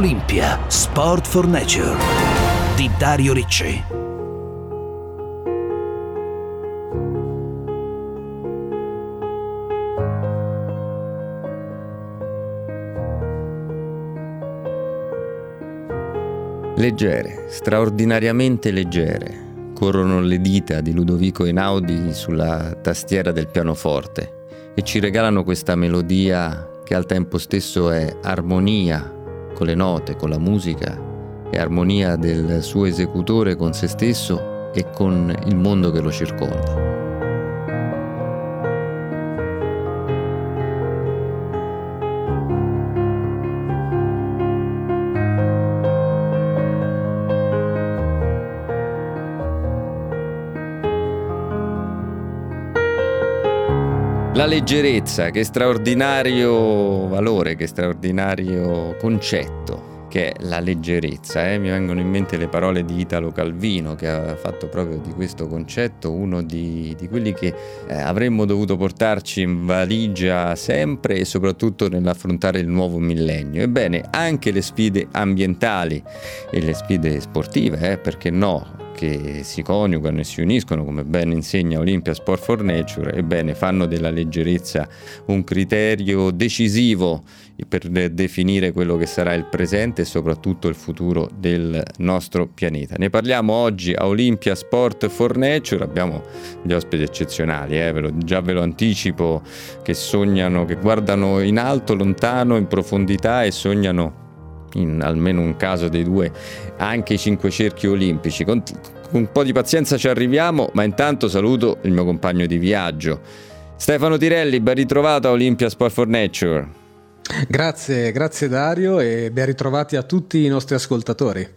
Olimpia Sport for Nature di Dario Ricci. Leggere, straordinariamente leggere corrono le dita di Ludovico Einaudi sulla tastiera del pianoforte e ci regalano questa melodia che al tempo stesso è armonia con le note, con la musica e armonia del suo esecutore con se stesso e con il mondo che lo circonda. Leggerezza, che straordinario valore, che straordinario concetto che è la leggerezza. Eh? Mi vengono in mente le parole di Italo Calvino che ha fatto proprio di questo concetto uno di, di quelli che eh, avremmo dovuto portarci in valigia sempre e soprattutto nell'affrontare il nuovo millennio. Ebbene, anche le sfide ambientali e le sfide sportive, eh, perché no, che si coniugano e si uniscono, come ben insegna Olympia Sport for Nature, ebbene fanno della leggerezza un criterio decisivo per definire quello che sarà il presente e soprattutto il futuro del nostro pianeta. Ne parliamo oggi a Olympia Sport for Nature, abbiamo gli ospiti eccezionali, eh? ve lo, già ve lo anticipo, che sognano, che guardano in alto, lontano, in profondità e sognano in almeno un caso dei due, anche i cinque cerchi olimpici. Con, un po' di pazienza ci arriviamo, ma intanto saluto il mio compagno di viaggio. Stefano Tirelli, ben ritrovato a Olympia Sport for Nature. Grazie, grazie Dario e ben ritrovati a tutti i nostri ascoltatori.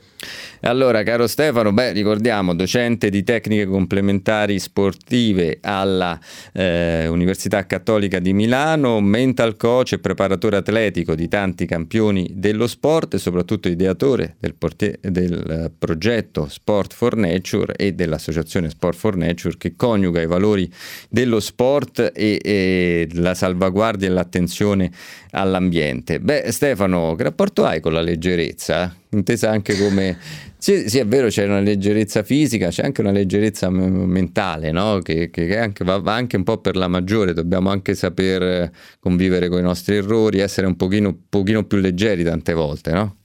Allora, caro Stefano, beh, ricordiamo, docente di tecniche complementari sportive alla eh, Università Cattolica di Milano, mental coach e preparatore atletico di tanti campioni dello sport e soprattutto ideatore del, porti- del progetto Sport for Nature e dell'associazione Sport for Nature che coniuga i valori dello sport e, e la salvaguardia e l'attenzione all'ambiente. Beh, Stefano, che rapporto hai con la leggerezza? Intesa anche come... Sì, sì, è vero, c'è una leggerezza fisica, c'è anche una leggerezza mentale, no? che, che anche, va, va, anche un po' per la maggiore, dobbiamo anche saper convivere con i nostri errori, essere un pochino, pochino più leggeri tante volte, no?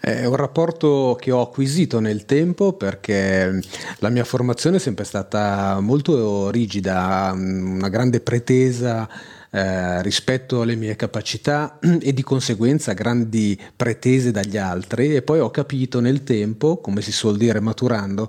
È un rapporto che ho acquisito nel tempo perché la mia formazione è sempre stata molto rigida, una grande pretesa eh, rispetto alle mie capacità e di conseguenza grandi pretese dagli altri. E poi ho capito nel tempo, come si suol dire maturando,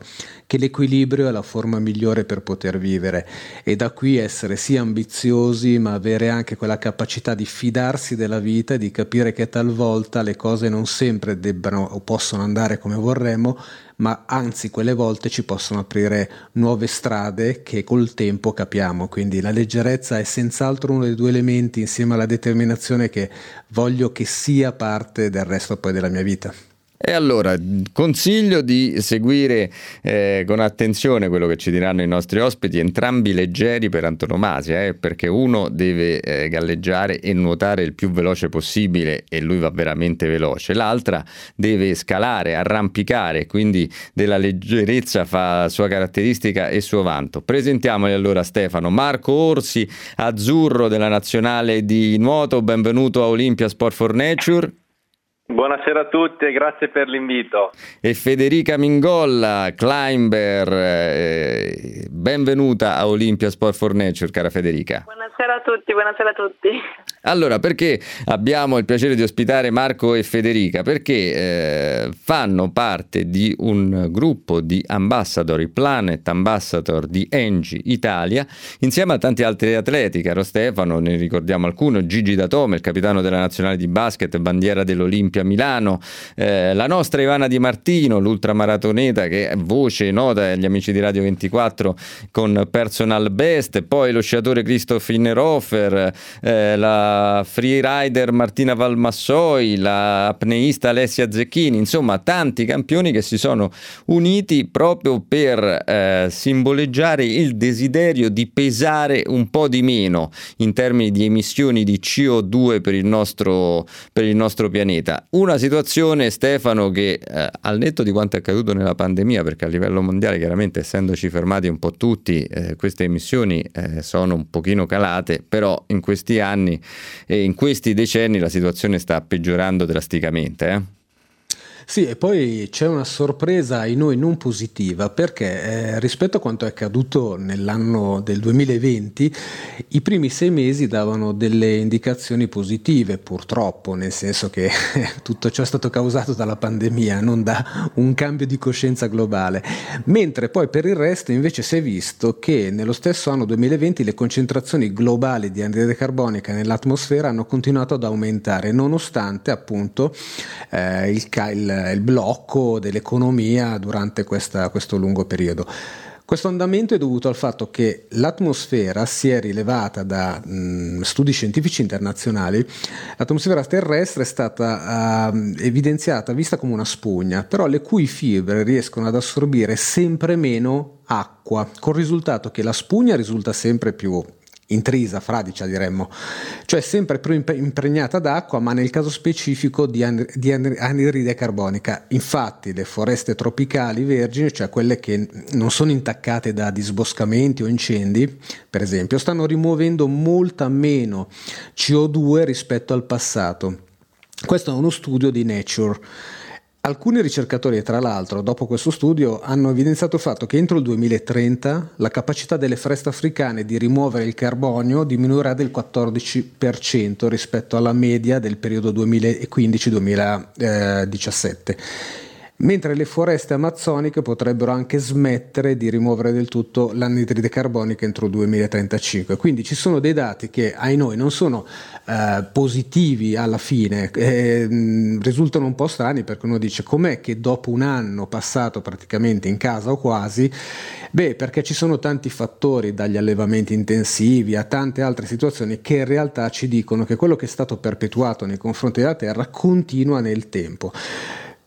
che l'equilibrio è la forma migliore per poter vivere e da qui essere sì ambiziosi ma avere anche quella capacità di fidarsi della vita e di capire che talvolta le cose non sempre debbano o possono andare come vorremmo ma anzi quelle volte ci possono aprire nuove strade che col tempo capiamo. Quindi la leggerezza è senz'altro uno dei due elementi insieme alla determinazione che voglio che sia parte del resto poi della mia vita. E allora consiglio di seguire eh, con attenzione quello che ci diranno i nostri ospiti, entrambi leggeri per antonomasia, eh, perché uno deve eh, galleggiare e nuotare il più veloce possibile e lui va veramente veloce, l'altra deve scalare, arrampicare, quindi della leggerezza fa sua caratteristica e suo vanto. Presentiamoli allora Stefano, Marco Orsi, azzurro della nazionale di nuoto, benvenuto a Olympia Sport for Nature. Buonasera a tutti e grazie per l'invito. E Federica Mingolla, climber, eh, benvenuta a Olympia Sport for Nature, cara Federica. Buonasera a tutti, buonasera a tutti. Allora, perché abbiamo il piacere di ospitare Marco e Federica? Perché eh, fanno parte di un gruppo di ambassador, i Planet Ambassador di Engi Italia, insieme a tanti altri atleti, caro Stefano, ne ricordiamo alcuno, Gigi Datome, il capitano della nazionale di basket, bandiera dell'Olimpia Milano, eh, la nostra Ivana Di Martino, l'ultramaratoneta che è voce nota agli amici di Radio 24 con personal best, poi lo sciatore Christoph Innerhofer, eh, la la freerider Martina Valmassoi, la apneista Alessia Zecchini, insomma tanti campioni che si sono uniti proprio per eh, simboleggiare il desiderio di pesare un po' di meno in termini di emissioni di CO2 per il nostro, per il nostro pianeta. Una situazione, Stefano, che eh, al netto di quanto è accaduto nella pandemia, perché a livello mondiale chiaramente essendoci fermati un po' tutti, eh, queste emissioni eh, sono un pochino calate, però in questi anni e in questi decenni la situazione sta peggiorando drasticamente. Eh? Sì, e poi c'è una sorpresa ai noi non positiva perché eh, rispetto a quanto è accaduto nell'anno del 2020, i primi sei mesi davano delle indicazioni positive, purtroppo, nel senso che tutto ciò è stato causato dalla pandemia, non da un cambio di coscienza globale, mentre poi per il resto invece si è visto che nello stesso anno 2020 le concentrazioni globali di anidride carbonica nell'atmosfera hanno continuato ad aumentare, nonostante appunto eh, il, il il blocco dell'economia durante questa, questo lungo periodo. Questo andamento è dovuto al fatto che l'atmosfera si è rilevata da mh, studi scientifici internazionali, l'atmosfera terrestre è stata uh, evidenziata, vista come una spugna, però le cui fibre riescono ad assorbire sempre meno acqua, col risultato che la spugna risulta sempre più intrisa, fradicia diremmo, cioè sempre più impregnata d'acqua, ma nel caso specifico di, an- di anidride carbonica. Infatti le foreste tropicali vergini, cioè quelle che non sono intaccate da disboscamenti o incendi, per esempio, stanno rimuovendo molta meno CO2 rispetto al passato. Questo è uno studio di Nature. Alcuni ricercatori, tra l'altro, dopo questo studio, hanno evidenziato il fatto che entro il 2030 la capacità delle foreste africane di rimuovere il carbonio diminuirà del 14% rispetto alla media del periodo 2015-2017 mentre le foreste amazzoniche potrebbero anche smettere di rimuovere del tutto l'anidride carbonica entro il 2035. Quindi ci sono dei dati che ai noi non sono eh, positivi alla fine, eh, risultano un po' strani perché uno dice com'è che dopo un anno passato praticamente in casa o quasi, beh perché ci sono tanti fattori dagli allevamenti intensivi a tante altre situazioni che in realtà ci dicono che quello che è stato perpetuato nei confronti della Terra continua nel tempo.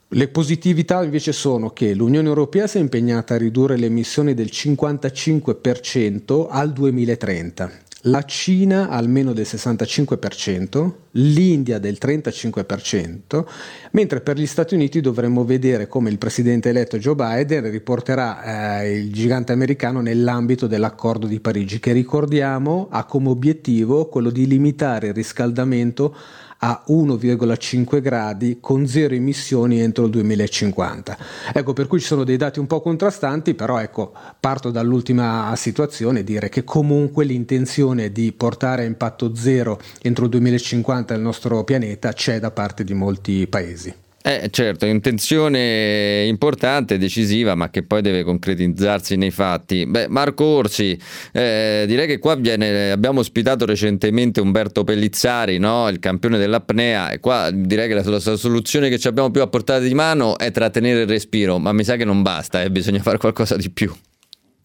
Le positività invece sono che l'Unione Europea si è impegnata a ridurre le emissioni del 55% al 2030, la Cina almeno del 65%, l'India del 35%, mentre per gli Stati Uniti dovremmo vedere come il presidente eletto Joe Biden riporterà eh, il gigante americano nell'ambito dell'accordo di Parigi, che ricordiamo ha come obiettivo quello di limitare il riscaldamento a 1,5 gradi con zero emissioni entro il 2050. Ecco, per cui ci sono dei dati un po' contrastanti, però ecco, parto dall'ultima situazione e dire che comunque l'intenzione di portare a impatto zero entro il 2050 il nostro pianeta c'è da parte di molti paesi. Eh, certo, è un'intenzione importante, decisiva, ma che poi deve concretizzarsi nei fatti. Beh, Marco Orsi, eh, direi che qua viene, abbiamo ospitato recentemente Umberto Pellizzari, no? il campione dell'apnea, e qua direi che la, la, soluzione che ci abbiamo più a portata di mano è trattenere il respiro, ma mi sa che non basta, eh, bisogna fare qualcosa di più.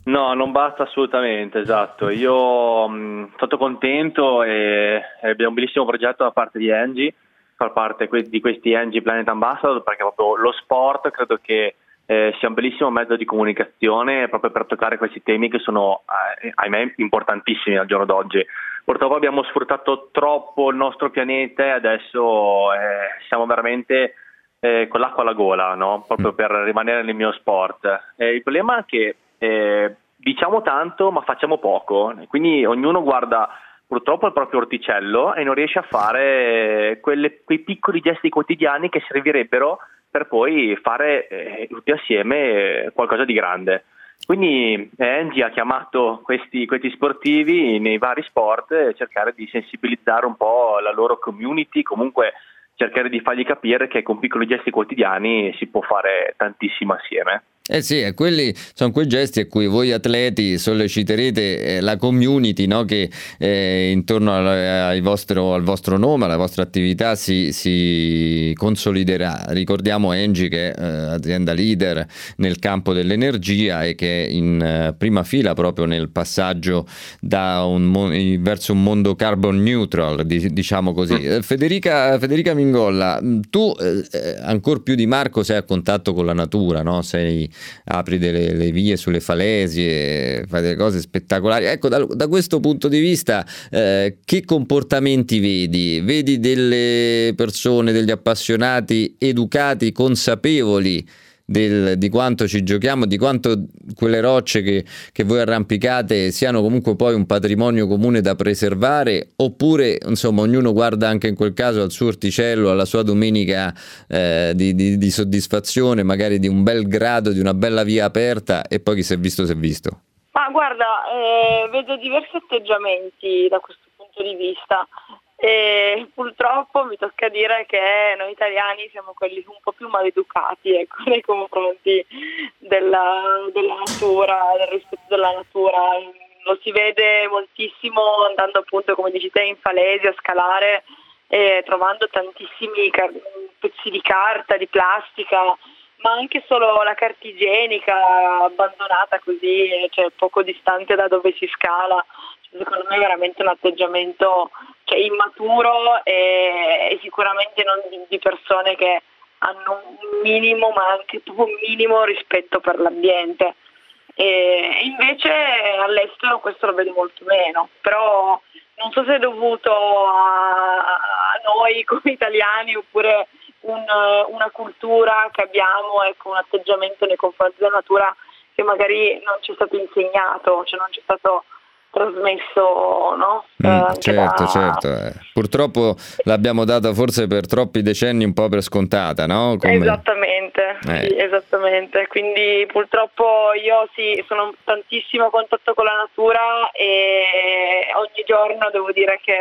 No, non basta assolutamente, esatto. Io mh, sono stato contento e abbiamo un bellissimo progetto da parte di Angie far parte di questi NG Planet Ambassador perché proprio lo sport credo che eh, sia un bellissimo mezzo di comunicazione proprio per toccare questi temi che sono, eh, ahimè, importantissimi al giorno d'oggi. Purtroppo abbiamo sfruttato troppo il nostro pianeta e adesso eh, siamo veramente eh, con l'acqua alla gola, no? proprio per rimanere nel mio sport. il problema è che eh, diciamo tanto ma facciamo poco, quindi ognuno guarda purtroppo il proprio orticello e non riesce a fare quelle, quei piccoli gesti quotidiani che servirebbero per poi fare eh, tutti assieme qualcosa di grande. Quindi eh, Angie ha chiamato questi, questi, sportivi nei vari sport e cercare di sensibilizzare un po' la loro community, comunque cercare di fargli capire che con piccoli gesti quotidiani si può fare tantissimo assieme. Eh sì, quelli sono quei gesti a cui voi atleti solleciterete eh, la community no? che eh, intorno al, vostro, al, vostro, nome, alla vostra attività si, si consoliderà. Ricordiamo Engie che è eh, azienda leader nel campo dell'energia e che è in eh, prima fila proprio nel passaggio un, verso un mondo carbon neutral, diciamo così. Mm. Eh, Federica, Federica, Mingolla, tu ancora più di Marco sei a contatto con la natura, no? sei apri delle vie sulle falesie, fai delle cose spettacolari. Ecco, da, da questo punto di vista, eh, che comportamenti vedi? Vedi delle persone, degli appassionati educati, consapevoli? Del, di quanto ci giochiamo, di quanto quelle rocce che, che, voi arrampicate siano comunque poi un patrimonio comune da preservare, oppure insomma ognuno guarda anche in quel caso al suo orticello, alla sua domenica eh, di, di, di soddisfazione, magari di un bel grado, di una bella via aperta e poi chi si è visto si è visto. Ma guarda, eh, vedo diversi atteggiamenti da questo punto di vista. E purtroppo mi tocca dire che noi italiani siamo quelli un po' più maleducati ecco, nei confronti della, della natura, del rispetto della natura. Lo si vede moltissimo andando appunto, come dici te, in falesi a scalare e trovando tantissimi car- pezzi di carta, di plastica, ma anche solo la carta igienica abbandonata così, cioè poco distante da dove si scala secondo me è veramente un atteggiamento cioè, immaturo e, e, sicuramente non di, di, persone che hanno un minimo, ma anche proprio un minimo rispetto per l'ambiente. E invece all'estero questo lo vedo molto meno, però non so se è dovuto a, a noi come italiani oppure un, una cultura che abbiamo, ecco, un atteggiamento nei confronti della natura che magari non ci è stato insegnato, cioè non ci è stato trasmesso, no? Mm, certo, da... certo. Eh. Purtroppo l'abbiamo data forse per troppi decenni un po' per scontata, no? Come... Esattamente, eh. sì, esattamente. Quindi purtroppo io sì, sono tantissimo a contatto con la natura e ogni giorno devo dire che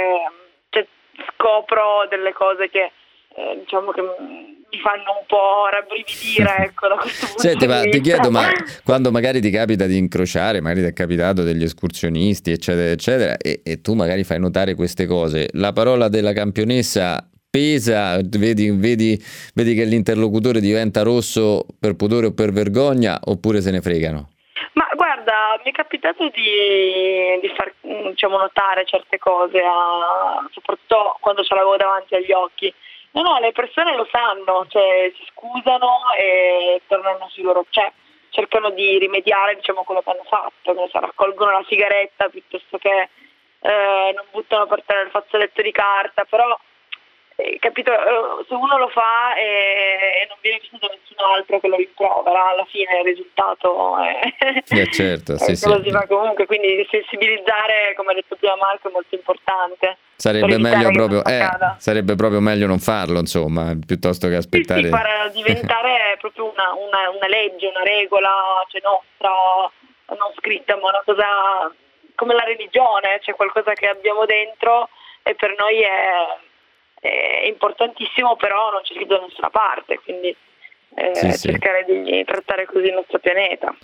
cioè, scopro delle cose che eh, diciamo che mi fanno un po' rabbrividire ecco, da questo punto Senti, ma ti chiedo, ma quando magari ti capita di incrociare, magari ti è capitato degli escursionisti, eccetera, eccetera, e, e tu magari fai notare queste cose, la parola della campionessa pesa, vedi, vedi, vedi che l'interlocutore diventa rosso per pudore o per vergogna, oppure se ne fregano? Ma guarda, mi è capitato di, di far diciamo, notare certe cose, a, soprattutto quando ce l'avevo davanti agli occhi. No, no, le persone lo sanno, cioè si scusano e tornano sui loro, cioè cercano di rimediare diciamo quello che hanno fatto, che so, raccolgono la sigaretta piuttosto che eh, non buttano per terra il fazzoletto di carta, però capito, eh, se uno lo fa e, e, non viene visto da nessun altro che lo rimprovera, alla fine il risultato è, eh certo, sì, sì. si fa comunque, quindi sensibilizzare, come ha detto prima Marco, è molto importante. Sarebbe meglio, proprio, eh, sarebbe proprio meglio non farlo, insomma, piuttosto che aspettare. Sì, sì far diventare proprio una, una, una, legge, una regola cioè nostra, non scritta, ma una cosa come la religione, cioè qualcosa che abbiamo dentro e per noi è è importantissimo, però non c'è scritto da nessuna parte, quindi eh, sì, cercare sì. di trattare così il nostro pianeta.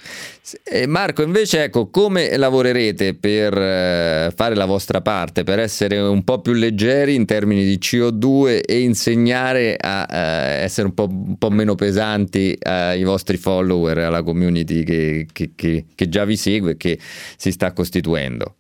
Eh, Marco, invece, ecco, come lavorerete per eh, fare la vostra parte, per essere un po' più leggeri in termini di CO2 e insegnare a eh, essere un po', un po', meno pesanti ai vostri follower, alla community che, che, che, che già vi segue e che si sta costituendo?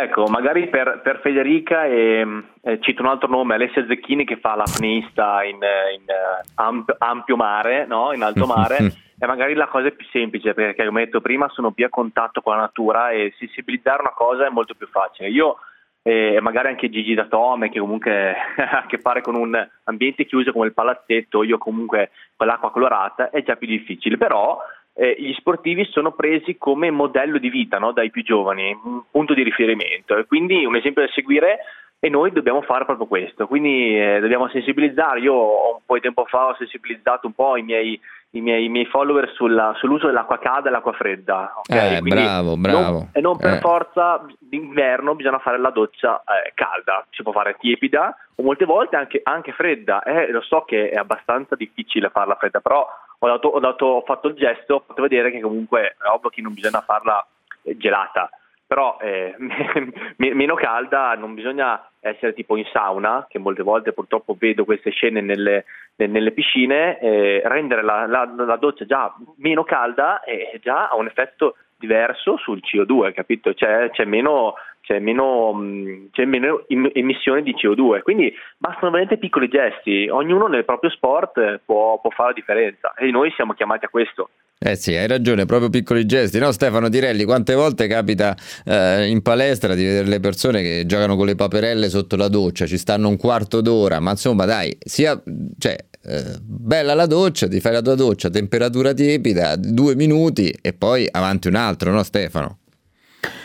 Ecco, magari per, per Federica e, eh, cito un altro nome, Alessia Zecchini che fa l'apneista in, in uh, ampio mare, no? in alto mare, e magari la cosa è più semplice perché come detto prima sono più a contatto con la natura e sensibilizzare una cosa è molto più facile. Io e eh, magari anche Gigi Datome che comunque ha a che fare con un ambiente chiuso come il palazzetto, io comunque con l'acqua colorata è già più difficile, però eh, gli sportivi sono presi come modello di vita no? dai più giovani, un punto di riferimento e quindi un esempio da seguire e noi dobbiamo fare proprio questo, quindi eh, dobbiamo sensibilizzare, io un po' di tempo fa ho sensibilizzato un po' i miei, i miei, i miei follower sulla, sull'uso dell'acqua calda e l'acqua fredda. Okay? Eh, bravo, bravo. Non, e non per eh. forza d'inverno bisogna fare la doccia eh, calda, si può fare tiepida o molte volte anche, anche fredda, eh, lo so che è abbastanza difficile farla fredda, però ho, dato, ho, dato, ho fatto il gesto, ho fatto vedere che comunque è ovvio che non bisogna farla gelata, però eh, meno calda, non bisogna essere tipo in sauna, che molte volte purtroppo vedo queste scene nelle, nelle piscine, eh, rendere la, la, la, doccia già meno calda e già ha un effetto diverso sul CO2, capito? C'è, c'è meno c'è meno, mm, c'è meno, emissione di CO2. Quindi bastano veramente piccoli gesti, ognuno nel proprio sport può, può fare la differenza e noi siamo chiamati a questo. Eh sì, hai ragione, proprio piccoli gesti. No, Stefano Tirelli, quante volte capita eh, in palestra di vedere le persone che giocano con le paperelle sotto la doccia, ci stanno un quarto d'ora, ma insomma dai, sia, cioè, eh, bella la doccia, ti fai la tua doccia, temperatura tiepida, due minuti e poi avanti un altro, no Stefano?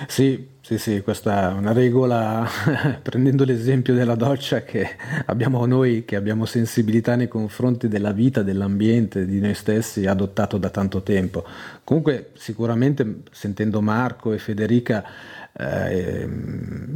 Sì, sì, sì, questa è una regola, prendendo l'esempio della doccia che abbiamo noi, che abbiamo sensibilità nei confronti della vita, dell'ambiente, di noi stessi, adottato da tanto tempo. Comunque, sicuramente, sentendo Marco e Federica, eh,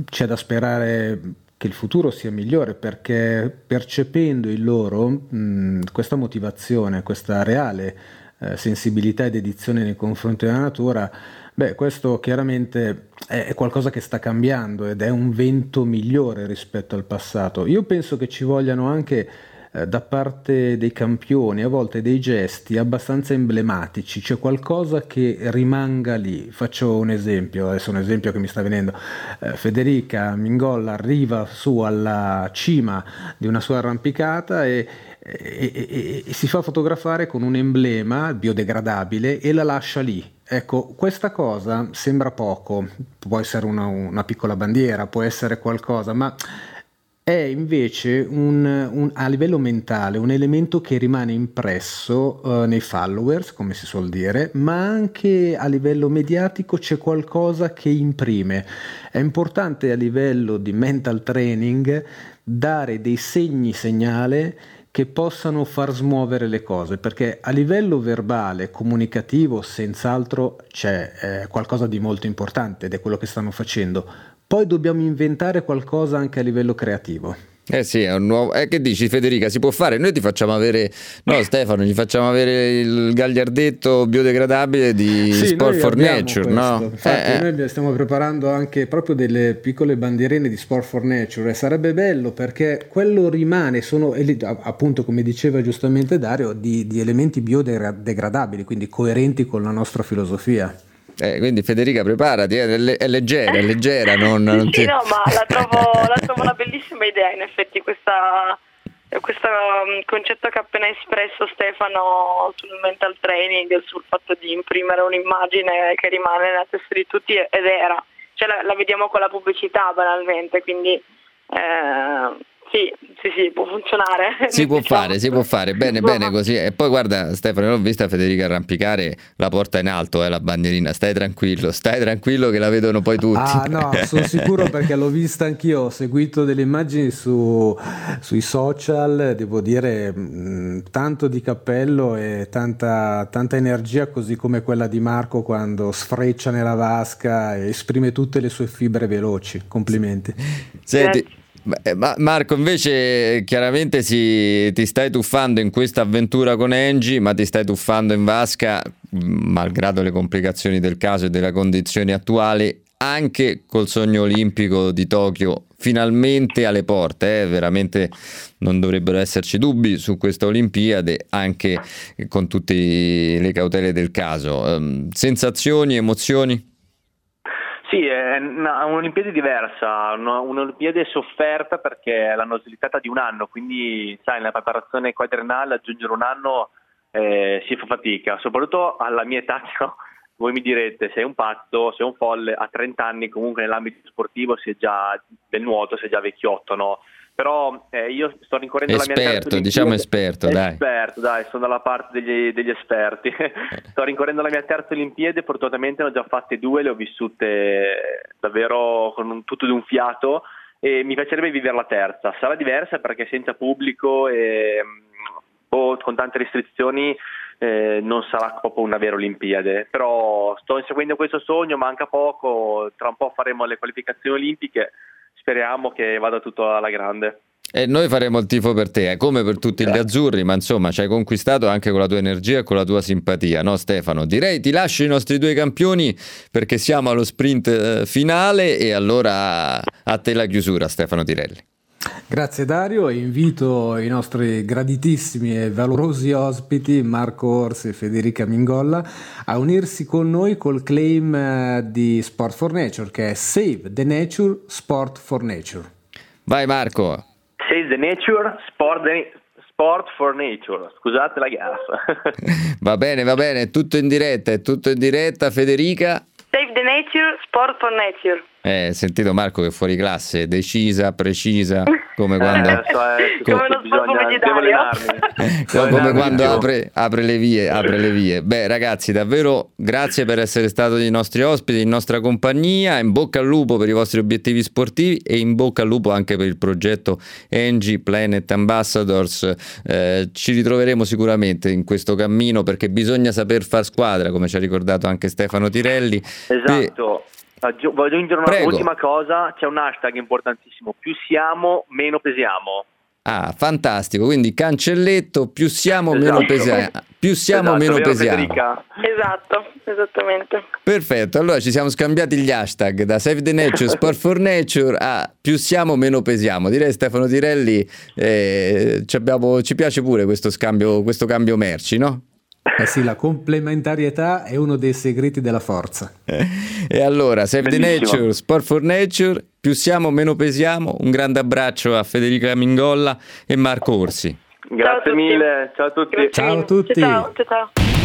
c'è da sperare che il futuro sia migliore perché percependo in loro mh, questa motivazione, questa reale eh, sensibilità ed edizione nei confronti della natura, Beh, questo chiaramente è qualcosa che sta cambiando ed è un vento migliore rispetto al passato. Io penso che ci vogliano anche eh, da parte dei campioni a volte dei gesti abbastanza emblematici, c'è qualcosa che rimanga lì. Faccio un esempio, adesso un esempio che mi sta venendo. Eh, Federica Mingolla arriva su alla cima di una sua arrampicata e, e, e, e si fa fotografare con un emblema biodegradabile e la lascia lì Ecco, questa cosa sembra poco, può essere una, una, piccola bandiera, può essere qualcosa, ma è invece un, un, a livello mentale un elemento che rimane impresso uh, nei followers, come si suol dire, ma anche a livello mediatico c'è qualcosa che imprime. È importante a livello di mental training dare dei segni segnale che possano far smuovere le cose, perché a livello verbale, comunicativo, senz'altro c'è eh, qualcosa di molto importante ed è quello che stanno facendo. Poi dobbiamo inventare qualcosa anche a livello creativo. Eh sì, è un nuovo. Eh, che dici, Federica? Si può fare? Noi ti facciamo avere. No, Stefano, gli facciamo avere il gagliardetto biodegradabile di sì, Sport for Nature. No? Infatti, eh, eh. noi stiamo preparando anche proprio delle piccole bandierine di Sport for Nature. E sarebbe bello perché quello rimane, sono appunto, come diceva giustamente Dario, di, di elementi biodegradabili, quindi coerenti con la nostra filosofia. Eh, quindi Federica preparati, è, è leggera, è leggera. Non, non sì, ti... no, ma la trovo, la trovo, una bellissima idea in effetti questa, questo um, concetto che ha appena espresso Stefano sul mental training, sul fatto di imprimere un'immagine che rimane nella testa di tutti ed era, cioè la, la vediamo con la pubblicità banalmente, quindi eh, sì, sì, sì, può funzionare. Si può diciamo. fare, si può fare, bene, no. bene così. E poi guarda Stefano, l'ho vista Federica arrampicare la porta in alto, eh, la bandierina, stai tranquillo, stai tranquillo che la vedono poi tutti. Ah no, sono sicuro perché l'ho vista anch'io, ho seguito delle immagini su, sui social, devo dire mh, mm, tanto di cappello e tanta, tanta energia così come quella di Marco quando sfreccia nella vasca e esprime tutte le sue fibre veloci. Complimenti. Senti, ma Marco, invece chiaramente si, ti stai tuffando in questa avventura con Engie, ma ti stai tuffando in vasca, malgrado le complicazioni del caso e delle condizioni attuali, anche col sogno olimpico di Tokyo finalmente alle porte, eh? veramente non dovrebbero esserci dubbi su questa Olimpiade, anche con tutte le cautele del caso. Um, sensazioni, emozioni? Sì, è una, un'Olimpiade diversa, una, un'Olimpiade sofferta perché l'hanno slittata di un anno, quindi sai, nella preparazione quadrenale aggiungere un anno eh, si fa fatica, soprattutto alla mia età, no? voi mi direte sei un pazzo, sei un folle, a 30 anni comunque nell'ambito sportivo si è già del nuoto, è già vecchiotto, no? Però eh, io sto rincorrendo esperto, la mia terza diciamo esperto, dai. Esperto, dai, sono dalla parte degli, degli esperti. sto rincorrendo la mia terza Olimpiade, fortunatamente ne ho già fatte due, le ho vissute davvero con un, tutto di un fiato e mi piacerebbe vivere la terza. Sarà diversa perché senza pubblico e oh, con tante restrizioni eh, non sarà proprio una vera Olimpiade, però sto inseguendo questo sogno, manca poco, tra un po' faremo le qualificazioni olimpiche speriamo che vada tutto alla grande. E noi faremo il tifo per te, eh, come per tutti gli azzurri, ma insomma ci hai conquistato anche con la tua energia e con la tua simpatia, no Stefano? Direi ti lascio i nostri due campioni perché siamo allo sprint eh, finale e allora a te la chiusura Stefano Tirelli. Grazie Dario e invito i nostri graditissimi e valorosi ospiti Marco Orsi e Federica Mingolla a unirsi con noi col claim eh, di Sport for Nature che è Save the Nature, Sport for Nature. Vai Marco. Save the Nature, Sport, the, sport for Nature. Scusate la gaffa. va bene, va bene, è tutto in diretta, è tutto in diretta Federica. Save the Nature, Sport for Nature. Eh, sentito Marco che fuori classe, decisa, precisa, come eh, quando, eh, so, eh, come bisogna, come quando apre, apre, le vie, apre le vie. Beh ragazzi, davvero grazie per essere stati i nostri ospiti in nostra compagnia, in bocca al lupo per i vostri obiettivi sportivi e in bocca al lupo anche per il progetto Engie Planet Ambassadors. Eh, ci ritroveremo sicuramente in questo cammino perché bisogna saper far squadra, come ci ha ricordato anche Stefano Tirelli. Esatto. E Voglio aggiungere un'ultima cosa, c'è un hashtag importantissimo, più siamo meno pesiamo. Ah, fantastico, quindi cancelletto, più siamo esatto. meno pesiamo. Più siamo esatto, meno pesiamo. Esatto, esattamente. Perfetto, allora ci siamo scambiati gli hashtag da Save the Nature, Sport for Nature a più siamo meno pesiamo. Direi Stefano Tirelli, eh, ci, abbiamo, ci piace pure questo, scambio, questo cambio merci, no? Eh sì, la complementarietà è uno dei segreti della forza. e allora, Save Bellissimo. the Nature, Sport for Nature, più siamo meno pesiamo. Un grande abbraccio a Federica Mingolla e Marco Orsi. Grazie ciao mille, ciao a tutti. Ciao a tutti. Ciao, ciao. ciao.